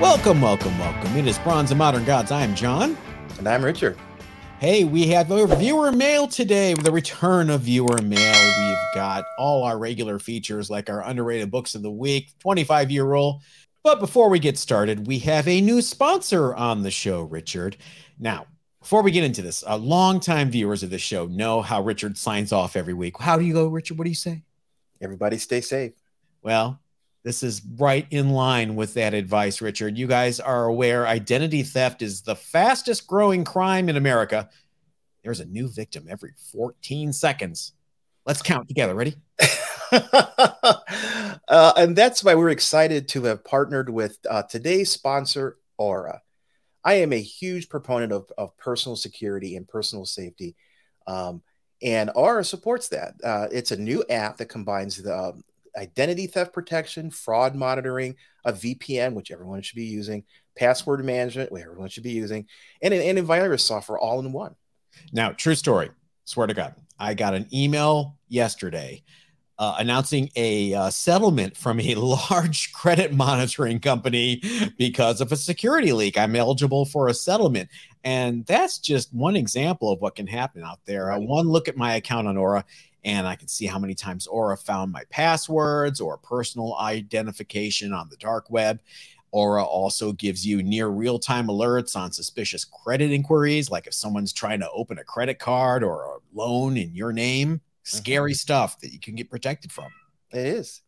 Welcome, welcome, welcome. It is Bronze and Modern Gods. I am John. And I'm Richard. Hey, we have a viewer mail today. With the return of viewer mail. We've got all our regular features like our underrated books of the week, 25 year rule. But before we get started, we have a new sponsor on the show, Richard. Now, before we get into this, uh, longtime viewers of the show know how Richard signs off every week. How do you go, Richard? What do you say? Everybody stay safe. Well, this is right in line with that advice, Richard. You guys are aware identity theft is the fastest growing crime in America. There's a new victim every 14 seconds. Let's count together. Ready? uh, and that's why we're excited to have partnered with uh, today's sponsor, Aura. I am a huge proponent of, of personal security and personal safety. Um, and Aura supports that. Uh, it's a new app that combines the um, identity theft protection, fraud monitoring, a VPN, which everyone should be using, password management, which everyone should be using, and an antivirus software all in one. Now, true story. Swear to God, I got an email yesterday uh, announcing a uh, settlement from a large credit monitoring company because of a security leak. I'm eligible for a settlement. And that's just one example of what can happen out there. Uh, one look at my account on Aura, and I can see how many times Aura found my passwords or personal identification on the dark web. Aura also gives you near real time alerts on suspicious credit inquiries, like if someone's trying to open a credit card or a loan in your name. Scary mm-hmm. stuff that you can get protected from. It is.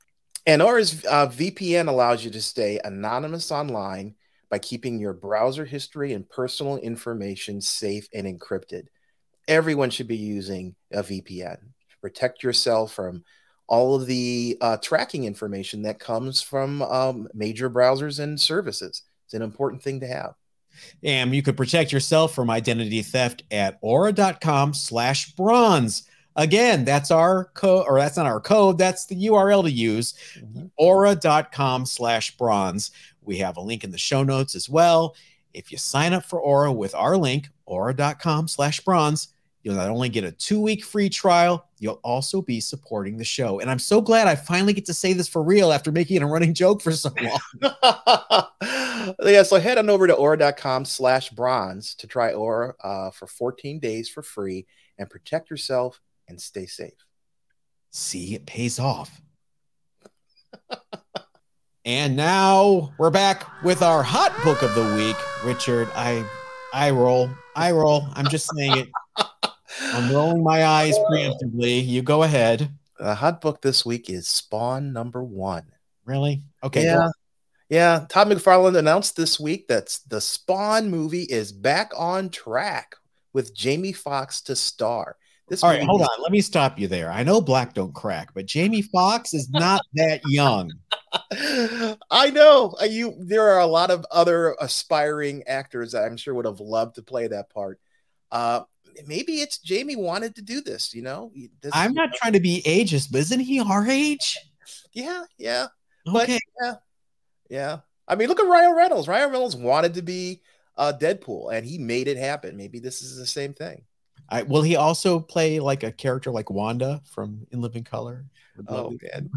And Aura's uh, VPN allows you to stay anonymous online by keeping your browser history and personal information safe and encrypted. Everyone should be using a VPN protect yourself from all of the uh, tracking information that comes from um, major browsers and services. It's an important thing to have. And you could protect yourself from identity theft at aura.com slash bronze. Again, that's our code, or that's not our code, that's the URL to use. Mm-hmm. Aura.com slash bronze. We have a link in the show notes as well. If you sign up for Aura with our link, aura.com slash bronze, You'll not only get a two week free trial, you'll also be supporting the show. And I'm so glad I finally get to say this for real after making it a running joke for so long. yeah, so head on over to aura.com slash bronze to try Aura uh, for 14 days for free and protect yourself and stay safe. See, it pays off. and now we're back with our hot book of the week. Richard, I I roll. I roll. I'm just saying it. I'm rolling my eyes preemptively. You go ahead. The hot book this week is Spawn number one. Really? Okay. Yeah. Yeah. Todd McFarlane announced this week that the Spawn movie is back on track with Jamie Foxx to star. This All right, hold is- on. Let me stop you there. I know black don't crack, but Jamie Foxx is not that young. I know. Uh, you there are a lot of other aspiring actors that I'm sure would have loved to play that part. Uh, maybe it's Jamie wanted to do this. You know, this, I'm not know. trying to be ageist, but isn't he our age? Yeah, yeah, okay. but yeah, yeah. I mean, look at Ryan Reynolds. Ryan Reynolds wanted to be uh, Deadpool, and he made it happen. Maybe this is the same thing. I, will he also play like a character like Wanda from In Living Color? Oh man.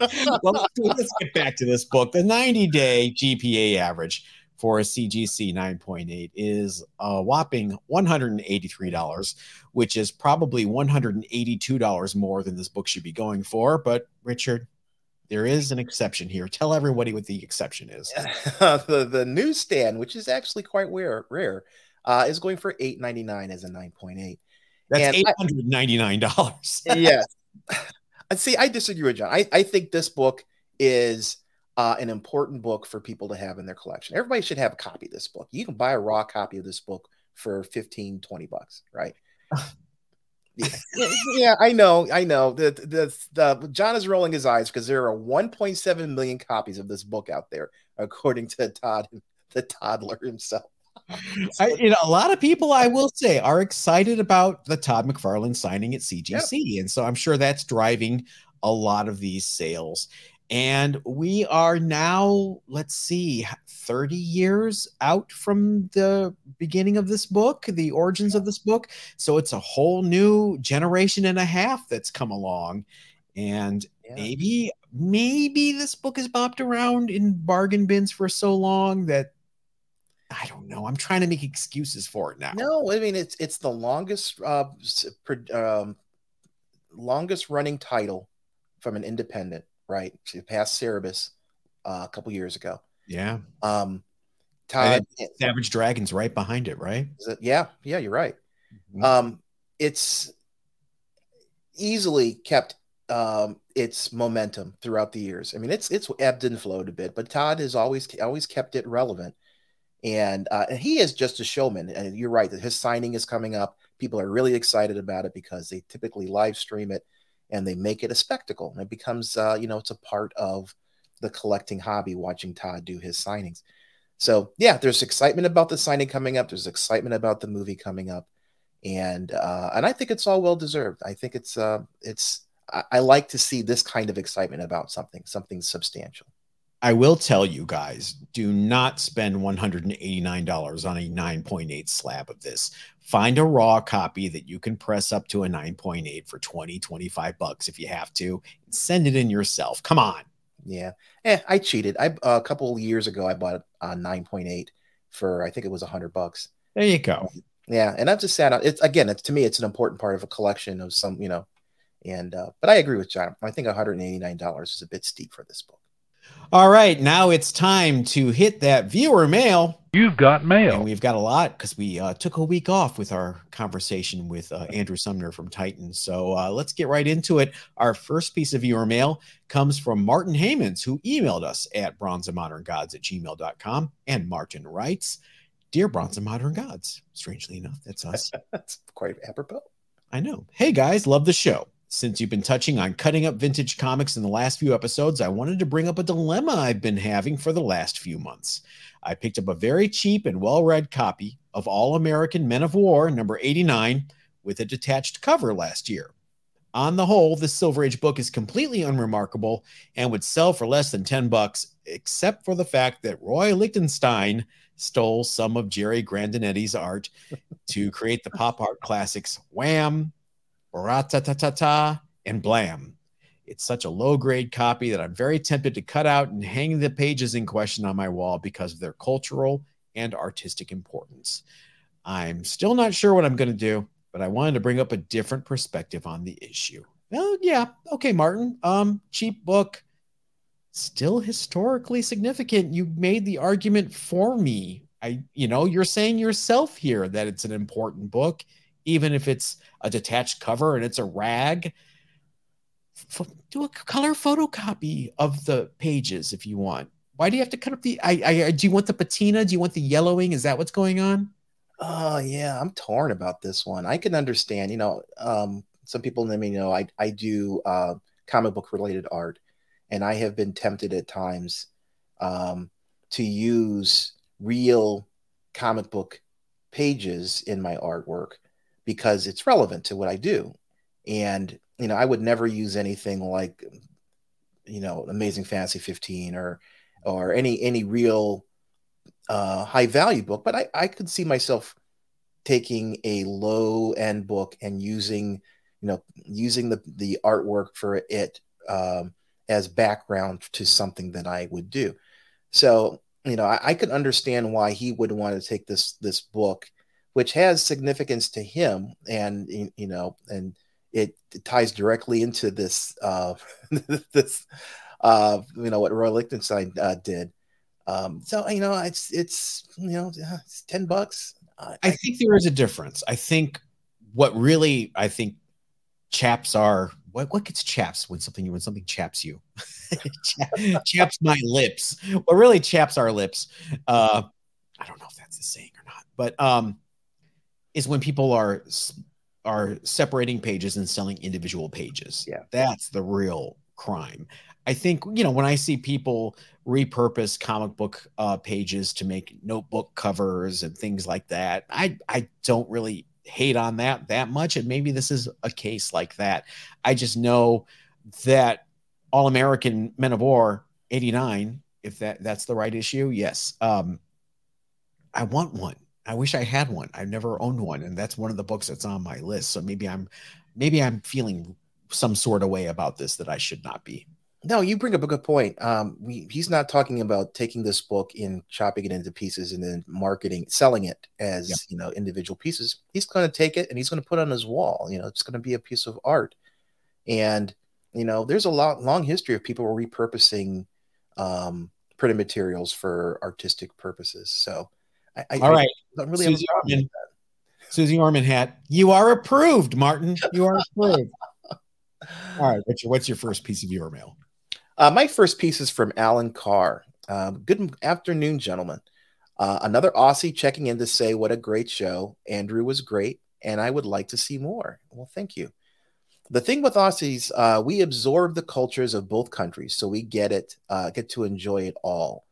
well, let's, let's get back to this book. The 90 day GPA average for a CGC 9.8 is a whopping $183, which is probably $182 more than this book should be going for. But Richard, there is an exception here. Tell everybody what the exception is. the, the newsstand, which is actually quite rare, rare uh, is going for $8.99 as a 9.8. That's $899. yes. See, I disagree with John. I, I think this book is uh, an important book for people to have in their collection. Everybody should have a copy of this book. You can buy a raw copy of this book for 15, 20 bucks, right? yeah. yeah, I know, I know. The, the the John is rolling his eyes because there are 1.7 million copies of this book out there, according to Todd, the toddler himself. I, you know, a lot of people, I will say, are excited about the Todd McFarlane signing at CGC, yep. and so I'm sure that's driving a lot of these sales. And we are now, let's see, 30 years out from the beginning of this book, the origins of this book. So it's a whole new generation and a half that's come along. And yeah. maybe maybe this book has bopped around in bargain bins for so long that I don't know. I'm trying to make excuses for it now. No, I mean it's it's the longest uh, um, longest running title from an independent, right? She passed Cerebus uh, a couple years ago. Yeah. Um, Todd Savage Dragons right behind it, right? It, yeah, yeah, you're right. Mm-hmm. Um, it's easily kept um, its momentum throughout the years. I mean, it's it's ebbed and flowed a bit, but Todd has always always kept it relevant, and uh, and he is just a showman. And you're right that his signing is coming up. People are really excited about it because they typically live stream it, and they make it a spectacle. And it becomes, uh, you know, it's a part of the collecting hobby. Watching Todd do his signings. So yeah, there's excitement about the signing coming up. There's excitement about the movie coming up, and uh, and I think it's all well deserved. I think it's uh, it's I, I like to see this kind of excitement about something, something substantial. I will tell you guys do not spend $189 on a 9.8 slab of this. Find a raw copy that you can press up to a 9.8 for 20, 25 bucks if you have to. Send it in yourself. Come on. Yeah. Eh, I cheated. I uh, a couple years ago I bought a 9.8 for I think it was 100 bucks. There you go. Yeah, and I'm just sad. It's again, it's to me, it's an important part of a collection of some, you know, and uh, but I agree with John. I think $189 is a bit steep for this book. All right, now it's time to hit that viewer mail. You've got mail. And we've got a lot because we uh, took a week off with our conversation with uh, Andrew Sumner from Titan. So uh, let's get right into it. Our first piece of viewer mail comes from Martin Haymans, who emailed us at bronzeandmoderngods at gmail.com. And Martin writes, Dear Bronze and Modern Gods, strangely enough, that's us. that's quite apropos. I know. Hey guys, love the show. Since you've been touching on cutting up vintage comics in the last few episodes, I wanted to bring up a dilemma I've been having for the last few months. I picked up a very cheap and well read copy of All American Men of War, number 89, with a detached cover last year. On the whole, this Silver Age book is completely unremarkable and would sell for less than 10 bucks, except for the fact that Roy Lichtenstein stole some of Jerry Grandinetti's art to create the pop art classics Wham, Ratatatata, and Blam. It's such a low grade copy that I'm very tempted to cut out and hang the pages in question on my wall because of their cultural and artistic importance. I'm still not sure what I'm going to do, but I wanted to bring up a different perspective on the issue. Well, yeah, okay, Martin. Um, cheap book, still historically significant. You made the argument for me. I, you know, you're saying yourself here that it's an important book even if it's a detached cover and it's a rag. F- do a color photocopy of the pages if you want. Why do you have to cut up the? I, I do you want the patina? Do you want the yellowing? Is that what's going on? Oh yeah, I'm torn about this one. I can understand. You know, um, some people let me know I I do uh, comic book related art, and I have been tempted at times um, to use real comic book pages in my artwork because it's relevant to what I do. And, you know, I would never use anything like, you know, Amazing Fantasy 15 or, or any, any real uh, high value book, but I, I could see myself taking a low end book and using, you know, using the, the artwork for it um, as background to something that I would do. So, you know, I, I could understand why he would want to take this, this book which has significance to him and you know and it, ties directly into this uh this uh you know what roy lichtenstein uh, did. Um so you know it's it's you know it's 10 bucks. I, I think there is a difference. I think what really i think chaps are what, what gets chaps when something when something chaps you? Chaps my lips. What really chaps our lips uh i don't know if that's the saying or not but um is when people are are separating pages and selling individual pages. Yeah. That's the real crime. I think, you know, when I see people repurpose comic book uh, pages to make notebook covers and things like that, I, I don't really hate on that that much. And maybe this is a case like that. I just know that All American Men of War 89, if that that's the right issue, yes. Um, I want one. I wish I had one. I've never owned one, and that's one of the books that's on my list. So maybe I'm maybe I'm feeling some sort of way about this that I should not be. no, you bring up a good point. Um, we, he's not talking about taking this book and chopping it into pieces and then marketing, selling it as you know individual pieces. He's going to take it and he's going to put it on his wall. You know, it's going to be a piece of art. And you know, there's a lot long history of people repurposing um, printed materials for artistic purposes. So, I, I all right, I really Susie Orman, Susie Orman hat. You are approved, Martin. You are approved. all right, what's your, what's your first piece of your mail? Uh, my first piece is from Alan Carr. Um, good afternoon, gentlemen. Uh, another Aussie checking in to say what a great show. Andrew was great, and I would like to see more. Well, thank you. The thing with Aussies, uh, we absorb the cultures of both countries, so we get it, uh, get to enjoy it all.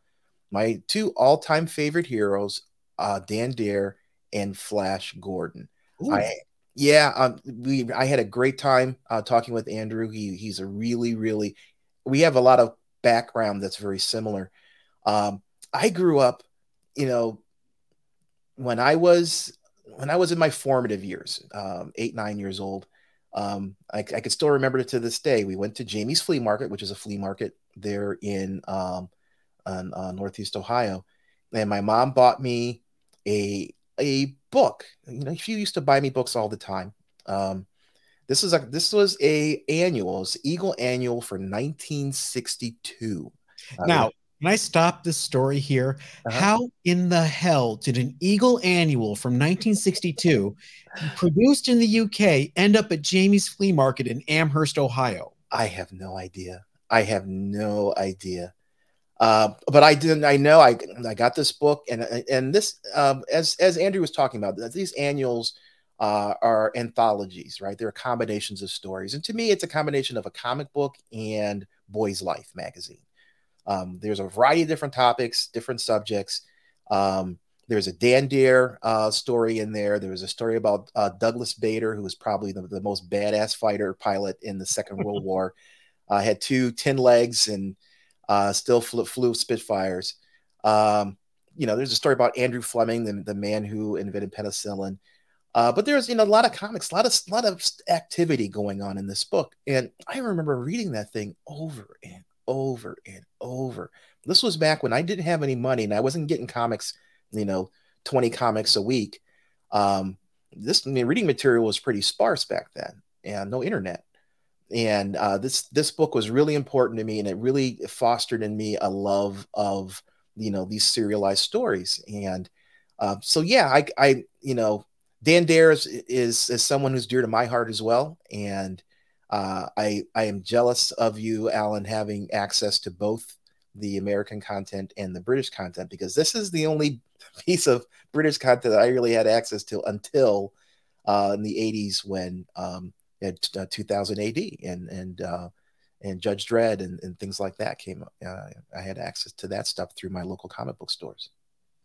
My two all-time favorite heroes, uh, Dan Dare and Flash Gordon. Ooh. I yeah, um, we I had a great time uh, talking with Andrew. He he's a really really we have a lot of background that's very similar. Um, I grew up, you know, when I was when I was in my formative years, um, eight nine years old. Um, I, I can still remember it to this day. We went to Jamie's Flea Market, which is a flea market there in um, on, uh, Northeast Ohio, and my mom bought me a a book. You know, she used to buy me books all the time. Um, this was a this was a annual, Eagle Annual for 1962. Uh, now, can I stop this story here? Uh-huh. How in the hell did an Eagle Annual from 1962, produced in the UK, end up at Jamie's Flea Market in Amherst, Ohio? I have no idea. I have no idea. Uh, but I didn't. I know I I got this book and and this um, as as Andrew was talking about these annuals uh, are anthologies, right? They're combinations of stories. And to me, it's a combination of a comic book and Boys Life magazine. Um, there's a variety of different topics, different subjects. Um, there's a Dan Dare uh, story in there. There was a story about uh, Douglas Bader, who was probably the, the, most badass fighter pilot in the Second World War. Uh, had two tin legs and uh, still flew, flew Spitfires. Um, you know, there's a story about Andrew Fleming, the, the man who invented penicillin. Uh, but there's you know a lot of comics, a lot of lot of activity going on in this book, and I remember reading that thing over and over and over. This was back when I didn't have any money and I wasn't getting comics, you know, 20 comics a week. Um, this I mean, reading material was pretty sparse back then, and no internet. And uh, this this book was really important to me, and it really fostered in me a love of you know these serialized stories. And uh, so yeah, I I you know Dan Dare is, is, is someone who's dear to my heart as well, and uh, I I am jealous of you, Alan, having access to both the American content and the British content because this is the only piece of British content that I really had access to until uh, in the 80s when um, at uh, 2000 AD and and uh, and Judge Dredd and, and things like that came. Uh, I had access to that stuff through my local comic book stores.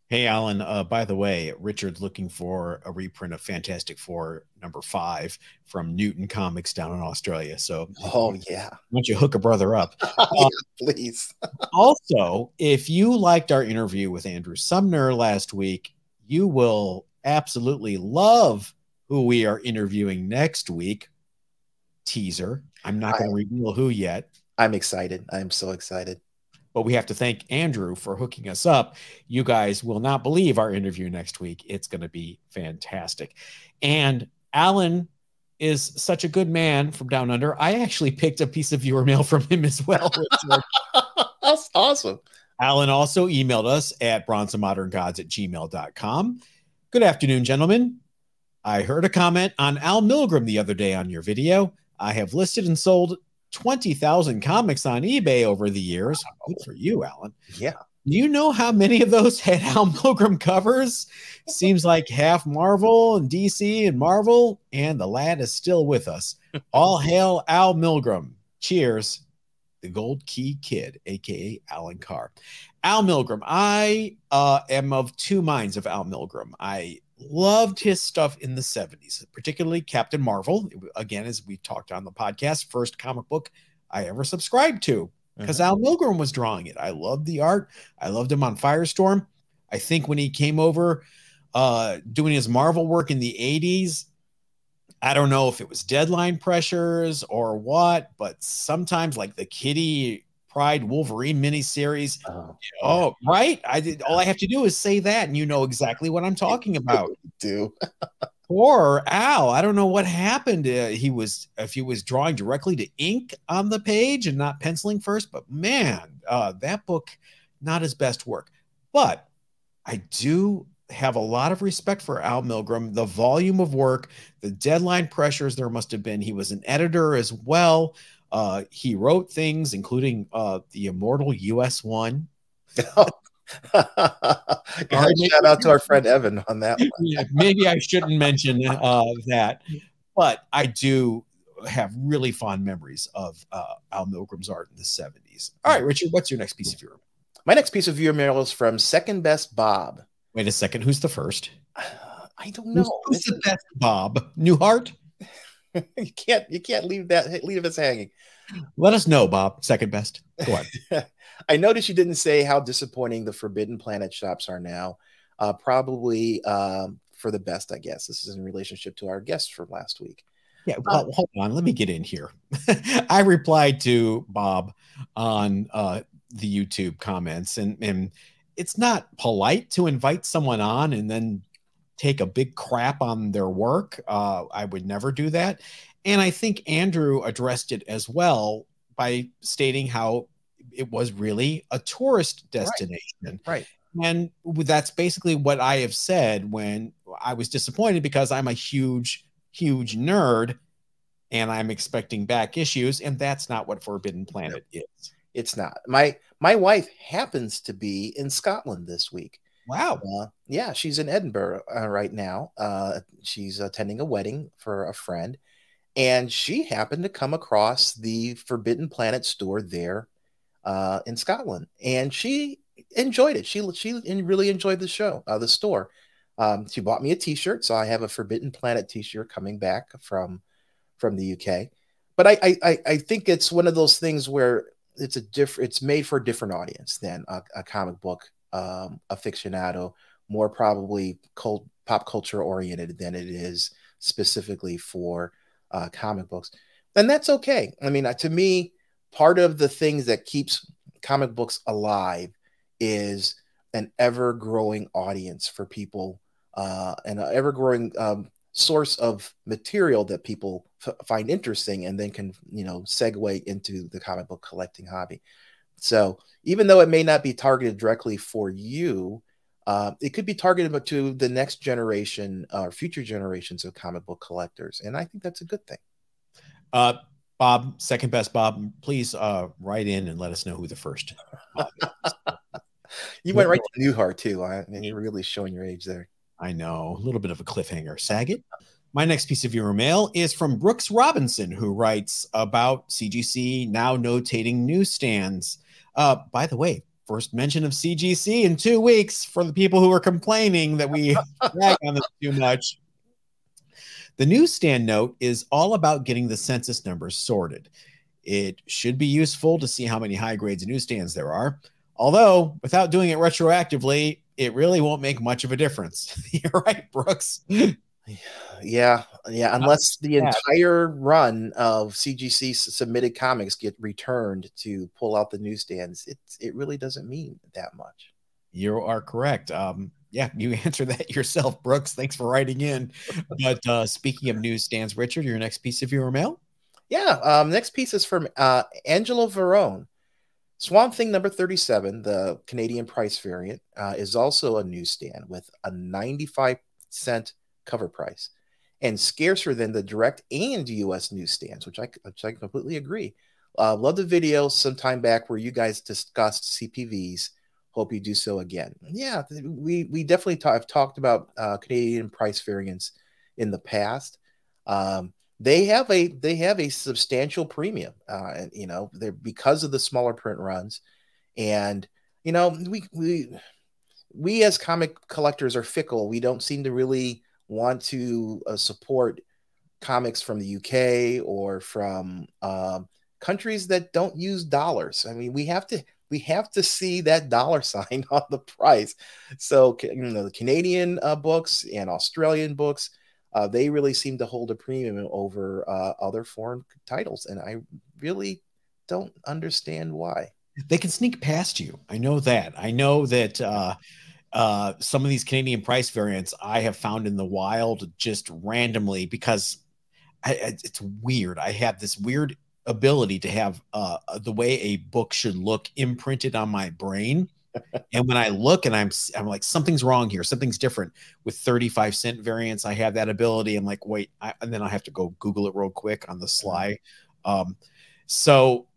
Hey, Alan, uh, by the way, Richard's looking for a reprint of Fantastic Four number five from Newton Comics down in Australia. So, oh, yeah. Why don't you hook a brother up? yeah, please. also, if you liked our interview with Andrew Sumner last week, you will absolutely love who we are interviewing next week. Teaser. I'm not going to reveal who yet. I'm excited. I'm so excited but we have to thank Andrew for hooking us up. You guys will not believe our interview next week. It's going to be fantastic. And Alan is such a good man from down under. I actually picked a piece of viewer mail from him as well. That's awesome. Alan also emailed us at bronzemoderngods at gmail.com. Good afternoon, gentlemen. I heard a comment on Al Milgrom the other day on your video. I have listed and sold 20,000 comics on eBay over the years. Good for you, Alan. Yeah. Do you know how many of those had Al Milgrom covers? Seems like half Marvel and DC and Marvel, and the lad is still with us. All hail Al Milgrom. Cheers. The Gold Key Kid, aka Alan Carr. Al Milgrom, I uh, am of two minds of Al Milgrom. I loved his stuff in the 70s, particularly Captain Marvel. Again, as we talked on the podcast, first comic book I ever subscribed to because mm-hmm. Al Milgrom was drawing it. I loved the art. I loved him on Firestorm. I think when he came over uh, doing his Marvel work in the 80s, I don't know if it was deadline pressures or what, but sometimes like the Kitty Pryde Wolverine miniseries. Oh, oh right. I did. All I have to do is say that, and you know exactly what I'm talking about. do. Poor Al. I don't know what happened. Uh, he was if he was drawing directly to ink on the page and not penciling first, but man, uh, that book not his best work. But I do have a lot of respect for Al Milgrom, the volume of work, the deadline pressures there must have been. He was an editor as well. Uh, he wrote things, including uh, the immortal US one. shout out to our friend Evan on that one. yeah, maybe I shouldn't mention uh, that, but I do have really fond memories of uh, Al Milgrom's art in the 70s. All right, Richard, what's your next piece of viewer? My next piece of viewer mail is from Second Best Bob. Wait a second. Who's the first? I don't know. Who's, who's the best Bob? Newhart? you can't you can't leave that leave us hanging. Let us know, Bob. Second best. Go on. I noticed you didn't say how disappointing the Forbidden Planet shops are now. Uh, probably um, for the best, I guess. This is in relationship to our guest from last week. Yeah, well, um, hold on. Let me get in here. I replied to Bob on uh, the YouTube comments, and and it's not polite to invite someone on and then take a big crap on their work. Uh, I would never do that. And I think Andrew addressed it as well by stating how it was really a tourist destination. Right. right. And that's basically what I have said when I was disappointed because I'm a huge, huge nerd and I'm expecting back issues. And that's not what Forbidden Planet is. It's not. My my wife happens to be in Scotland this week. Wow. Uh, yeah, she's in Edinburgh uh, right now. Uh, she's attending a wedding for a friend, and she happened to come across the Forbidden Planet store there uh, in Scotland, and she enjoyed it. She she really enjoyed the show, uh, the store. Um, she bought me a T-shirt, so I have a Forbidden Planet T-shirt coming back from from the UK. But I I I think it's one of those things where it's a different it's made for a different audience than a, a comic book um, aficionado, more probably cult, pop culture oriented than it is specifically for uh, comic books, and that's okay. I mean, uh, to me, part of the things that keeps comic books alive is an ever growing audience for people uh, and an ever growing um, source of material that people f- find interesting and then can you know segue into the comic book collecting hobby so even though it may not be targeted directly for you uh, it could be targeted to the next generation or uh, future generations of comic book collectors and i think that's a good thing uh, bob second best bob please uh, write in and let us know who the first you went right to newhart too I, and you're really showing your age there I know, a little bit of a cliffhanger. Saget. My next piece of viewer mail is from Brooks Robinson, who writes about CGC now notating newsstands. Uh, by the way, first mention of CGC in two weeks for the people who are complaining that we drag on this too much. The newsstand note is all about getting the census numbers sorted. It should be useful to see how many high grades newsstands there are. Although, without doing it retroactively, it really won't make much of a difference. You're right, Brooks. Yeah, yeah. Unless the entire run of CGC submitted comics get returned to pull out the newsstands, it it really doesn't mean that much. You are correct. Um, yeah, you answer that yourself, Brooks. Thanks for writing in. But uh, speaking of newsstands, Richard, your next piece of your mail. Yeah, um, next piece is from uh, Angelo Verone. Swamp Thing number 37, the Canadian price variant, uh, is also a newsstand with a 95 cent cover price and scarcer than the direct and US newsstands, which I, which I completely agree. Uh, love the video some time back where you guys discussed CPVs. Hope you do so again. Yeah, we, we definitely have talked about uh, Canadian price variants in the past. Um, they have a they have a substantial premium uh, and you know they're because of the smaller print runs and you know we we we as comic collectors are fickle we don't seem to really want to uh, support comics from the uk or from uh, countries that don't use dollars i mean we have to we have to see that dollar sign on the price so you know the canadian uh, books and australian books uh, they really seem to hold a premium over uh, other foreign titles, and I really don't understand why. They can sneak past you. I know that. I know that uh, some of these Canadian price variants I have found in the wild just randomly because I, it's weird. I have this weird ability to have uh, the way a book should look imprinted on my brain. and when I look and I'm I'm like something's wrong here, something's different with 35 cent variants. I have that ability. I'm like, wait, I, and then I have to go Google it real quick on the sly. Um, so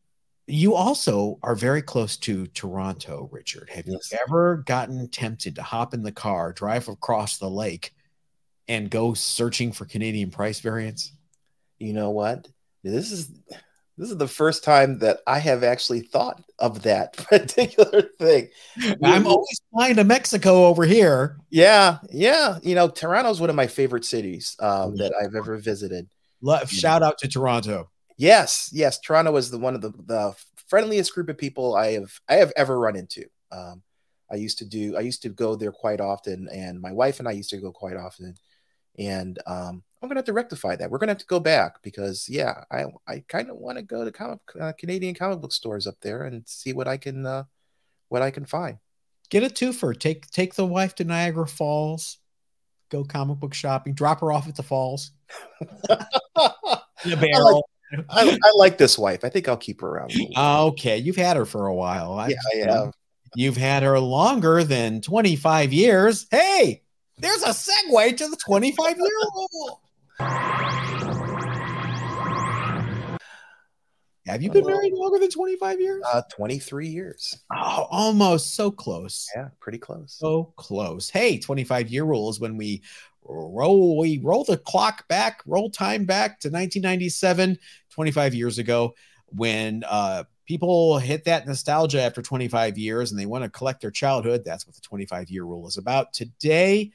you also are very close to Toronto, Richard. Have yes. you ever gotten tempted to hop in the car, drive across the lake, and go searching for Canadian price variants? You know what? This is this is the first time that I have actually thought of that particular thing. I'm always flying to Mexico over here. Yeah, yeah. You know, Toronto's one of my favorite cities um, that I've ever visited. Love, shout out to Toronto. Yes, yes. Toronto is the one of the, the friendliest group of people I have I have ever run into. Um, I used to do I used to go there quite often, and my wife and I used to go quite often. And um, I'm gonna have to rectify that. We're gonna have to go back because yeah, I I kind of want to go to comic, uh, Canadian comic book stores up there and see what I can uh, what I can find. Get a twofer. Take take the wife to Niagara Falls. Go comic book shopping. Drop her off at the falls. in a barrel. I, I, like this wife. I think I'll keep her around. Okay, you've had her for a while. Yeah, I have. You've had her longer than 25 years. Hey, there's a segue to the 25 year rule. Have you been married longer than 25 years? Uh, 23 years. Oh, almost so close. Yeah, pretty close. So close. Hey, 25 year rule is when we roll we roll the clock back roll time back to 1997 25 years ago when uh, people hit that nostalgia after 25 years and they want to collect their childhood. That's what the 25 year rule is about. Today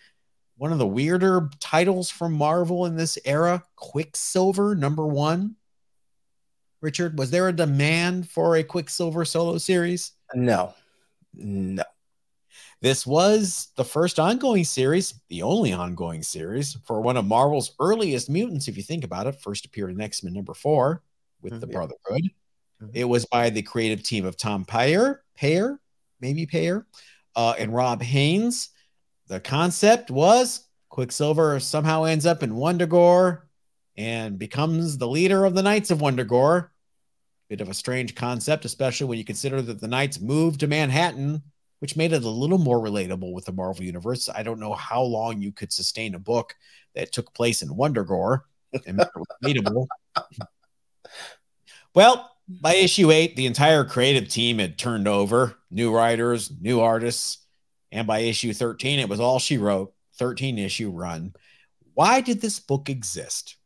one of the weirder titles from marvel in this era quicksilver number one. Richard was there a demand for a quicksilver solo series? No. No this was the first ongoing series, the only ongoing series for one of Marvel's earliest mutants, if you think about it. First appeared in X Men number four with mm-hmm. the Brotherhood. Mm-hmm. It was by the creative team of Tom Peyer, Peyer, maybe Peyer, uh, and Rob Haynes. The concept was Quicksilver somehow ends up in Wundagore and becomes the leader of the Knights of Wundagore. Bit of a strange concept, especially when you consider that the Knights moved to Manhattan which made it a little more relatable with the Marvel Universe. I don't know how long you could sustain a book that took place in Wundagore and relatable. well, by issue eight, the entire creative team had turned over, new writers, new artists. And by issue 13, it was all she wrote, 13 issue run. Why did this book exist?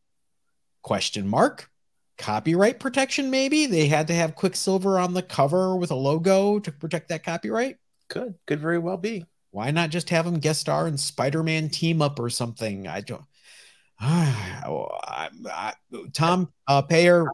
Question mark. Copyright protection, maybe? They had to have Quicksilver on the cover with a logo to protect that copyright? Could could very well be. Why not just have him guest star in Spider-Man team up or something? I don't. I, I, Tom uh, Peyer,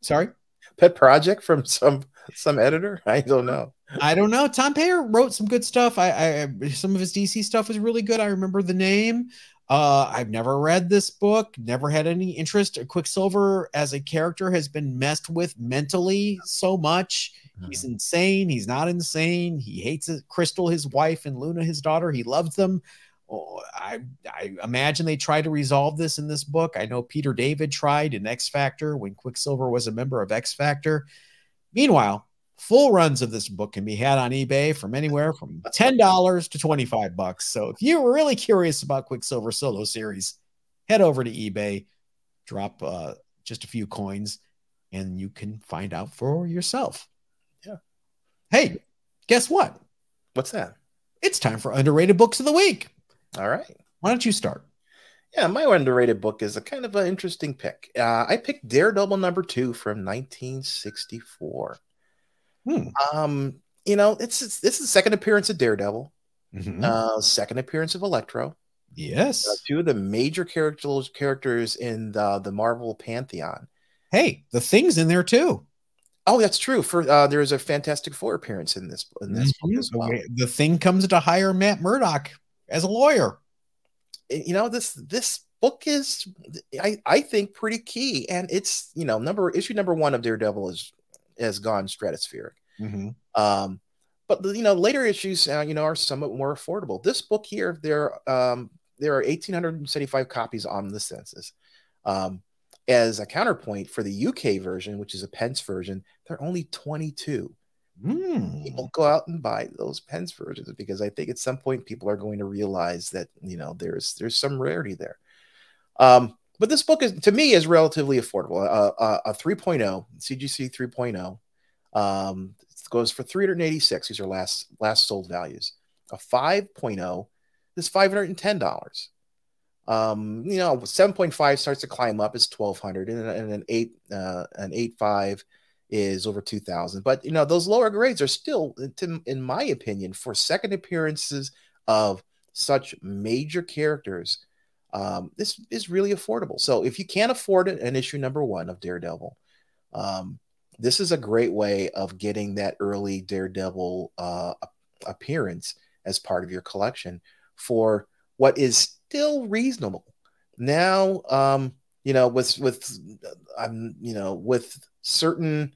sorry, pet project from some some editor. I don't know. I don't know. Tom Peyer wrote some good stuff. I, I some of his DC stuff was really good. I remember the name. Uh, I've never read this book, never had any interest. Quicksilver as a character has been messed with mentally so much. He's mm-hmm. insane. He's not insane. He hates Crystal, his wife, and Luna, his daughter. He loves them. Oh, I, I imagine they try to resolve this in this book. I know Peter David tried in X Factor when Quicksilver was a member of X Factor. Meanwhile, Full runs of this book can be had on eBay from anywhere from $10 to 25 bucks. So if you're really curious about Quicksilver Solo Series, head over to eBay, drop uh, just a few coins, and you can find out for yourself. Yeah. Hey, guess what? What's that? It's time for underrated books of the week. All right. Why don't you start? Yeah, my underrated book is a kind of an interesting pick. Uh, I picked Daredevil number two from 1964. Hmm. Um, you know, it's, it's this is the second appearance of Daredevil, mm-hmm. uh, second appearance of Electro. Yes, uh, two of the major characters characters in the the Marvel pantheon. Hey, the thing's in there too. Oh, that's true. For uh, there's a Fantastic Four appearance in this in this mm-hmm. book as well. The thing comes to hire Matt Murdock as a lawyer. you know this this book is I, I think pretty key and it's you know number issue number one of daredevil is has gone stratospheric mm-hmm. um but you know later issues uh, you know are somewhat more affordable this book here there um there are 1875 copies on the census um as a counterpoint for the uk version which is a pence version there are only 22 Mm. People go out and buy those Pence versions because I think at some point people are going to realize that you know there's there's some rarity there. Um, but this book is to me is relatively affordable. Uh, uh, a 3.0 CGC 3.0 um, goes for 386. These are last last sold values. A 5.0 is 510 dollars. Um, you know, 7.5 starts to climb up is 1200 and, and an 8 uh, an 8.5 is over 2000 but you know those lower grades are still in my opinion for second appearances of such major characters um, this is really affordable so if you can't afford it an issue number one of daredevil um, this is a great way of getting that early daredevil uh, appearance as part of your collection for what is still reasonable now um, you know with with i'm you know with certain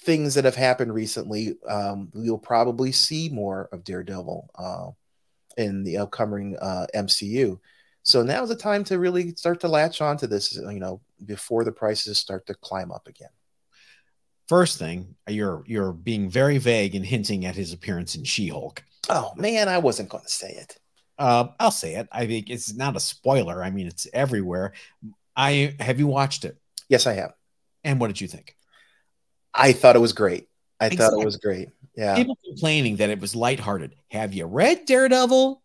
things that have happened recently, um, we'll probably see more of Daredevil uh, in the upcoming uh, MCU. So now is the time to really start to latch onto this, you know, before the prices start to climb up again. First thing, you're you're being very vague and hinting at his appearance in She-Hulk. Oh man, I wasn't going to say it. Uh, I'll say it. I think it's not a spoiler. I mean, it's everywhere. I have you watched it? Yes, I have. And what did you think? I thought it was great. I exactly. thought it was great. Yeah. People complaining that it was lighthearted. Have you read Daredevil?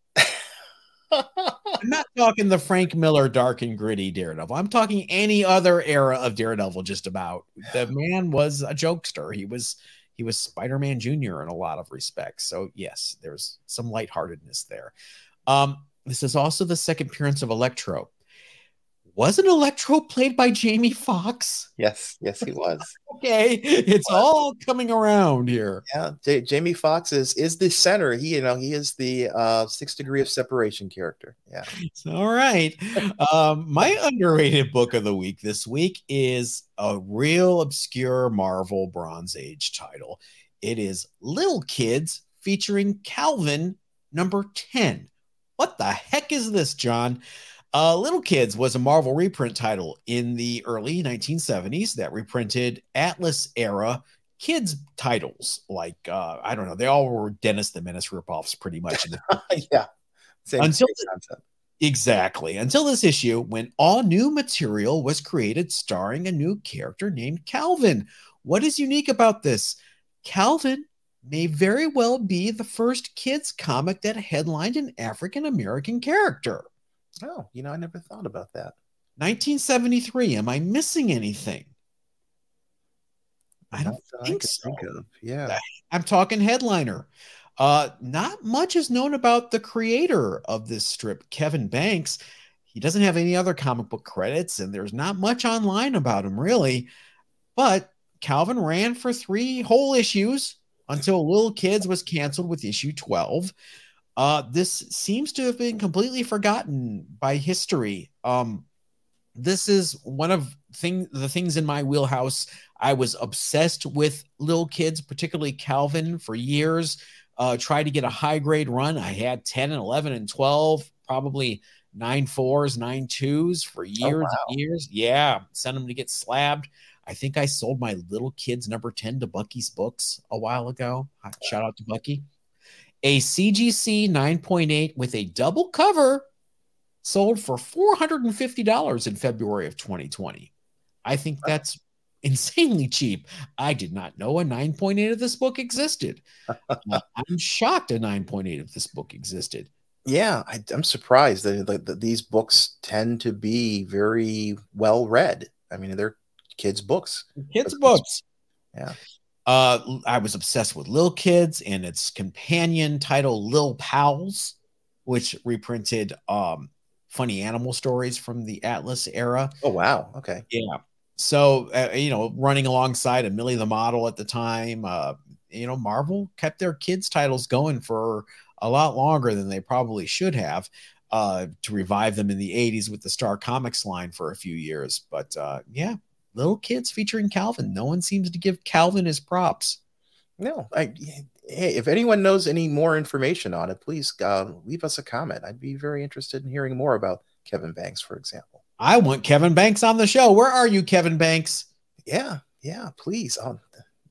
I'm not talking the Frank Miller dark and gritty Daredevil. I'm talking any other era of Daredevil just about. The man was a jokester. He was he was Spider-Man Jr. in a lot of respects. So yes, there's some lightheartedness there. Um, this is also the second appearance of Electro wasn't Electro played by Jamie Foxx? Yes, yes, he was. okay, it's all coming around here. Yeah, J- Jamie Foxx is is the center. He, you know, he is the uh, six degree of separation character. Yeah. all right. um, my underrated book of the week this week is a real obscure Marvel Bronze Age title. It is Little Kids featuring Calvin number 10. What the heck is this, John? Uh, Little Kids was a Marvel reprint title in the early 1970s that reprinted Atlas era kids titles. Like uh, I don't know, they all were Dennis the Menace ripoffs, pretty much. yeah, same, until same concept. Exactly. Until this issue, when all new material was created starring a new character named Calvin. What is unique about this? Calvin may very well be the first kids comic that headlined an African American character. Oh, you know, I never thought about that. 1973. Am I missing anything? I don't think so. Think of. Yeah. I'm talking headliner. Uh, not much is known about the creator of this strip, Kevin Banks. He doesn't have any other comic book credits, and there's not much online about him, really. But Calvin ran for three whole issues until Little Kids was canceled with issue 12. Uh, this seems to have been completely forgotten by history. Um, this is one of thing the things in my wheelhouse. I was obsessed with little kids, particularly Calvin, for years. Uh, tried to get a high grade run. I had 10 and 11 and 12, probably nine fours, nine twos for years oh, wow. and years. Yeah, sent them to get slabbed. I think I sold my little kids number 10 to Bucky's Books a while ago. Shout out to Bucky a CGC 9.8 with a double cover sold for $450 in February of 2020. I think that's insanely cheap. I did not know a 9.8 of this book existed. uh, I'm shocked a 9.8 of this book existed. Yeah, I, am surprised that, that, that, these books tend to be very well read. I mean, they're kids' books. Kids' books. Yeah. Uh, I was obsessed with Lil Kids and its companion title, Lil Pals, which reprinted um, funny animal stories from the Atlas era. Oh, wow. Okay. Yeah. So, uh, you know, running alongside a Millie the Model at the time, uh, you know, Marvel kept their kids' titles going for a lot longer than they probably should have. uh, to revive them in the 80s with the Star Comics line for a few years. But uh, yeah, little kids featuring Calvin. No one seems to give Calvin his props. No, I, hey, if anyone knows any more information on it, please uh, leave us a comment. I'd be very interested in hearing more about Kevin Banks, for example. I want Kevin Banks on the show. Where are you, Kevin Banks? Yeah, yeah, please. Um,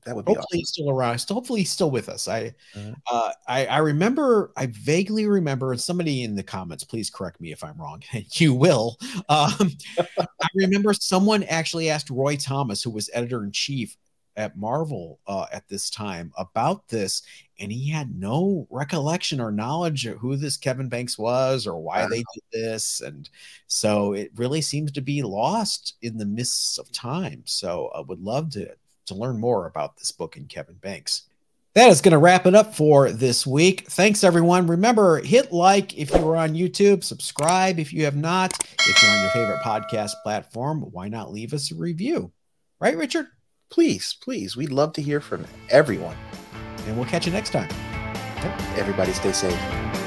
that would be hopefully awesome. he's still around. Hopefully he's still with us. I, mm-hmm. uh, I, I remember, I vaguely remember, somebody in the comments, please correct me if I'm wrong. you will. Um, I remember someone actually asked Roy Thomas, who was editor in chief at Marvel uh, at this time, about this, and he had no recollection or knowledge of who this Kevin Banks was or why they did this, and so it really seems to be lost in the mists of time. So I would love to to learn more about this book and Kevin Banks. That is going to wrap it up for this week. Thanks, everyone. Remember, hit like if you are on YouTube, subscribe if you have not. If you're on your favorite podcast platform, why not leave us a review? Right, Richard? Please, please. We'd love to hear from everyone. And we'll catch you next time. Everybody stay safe.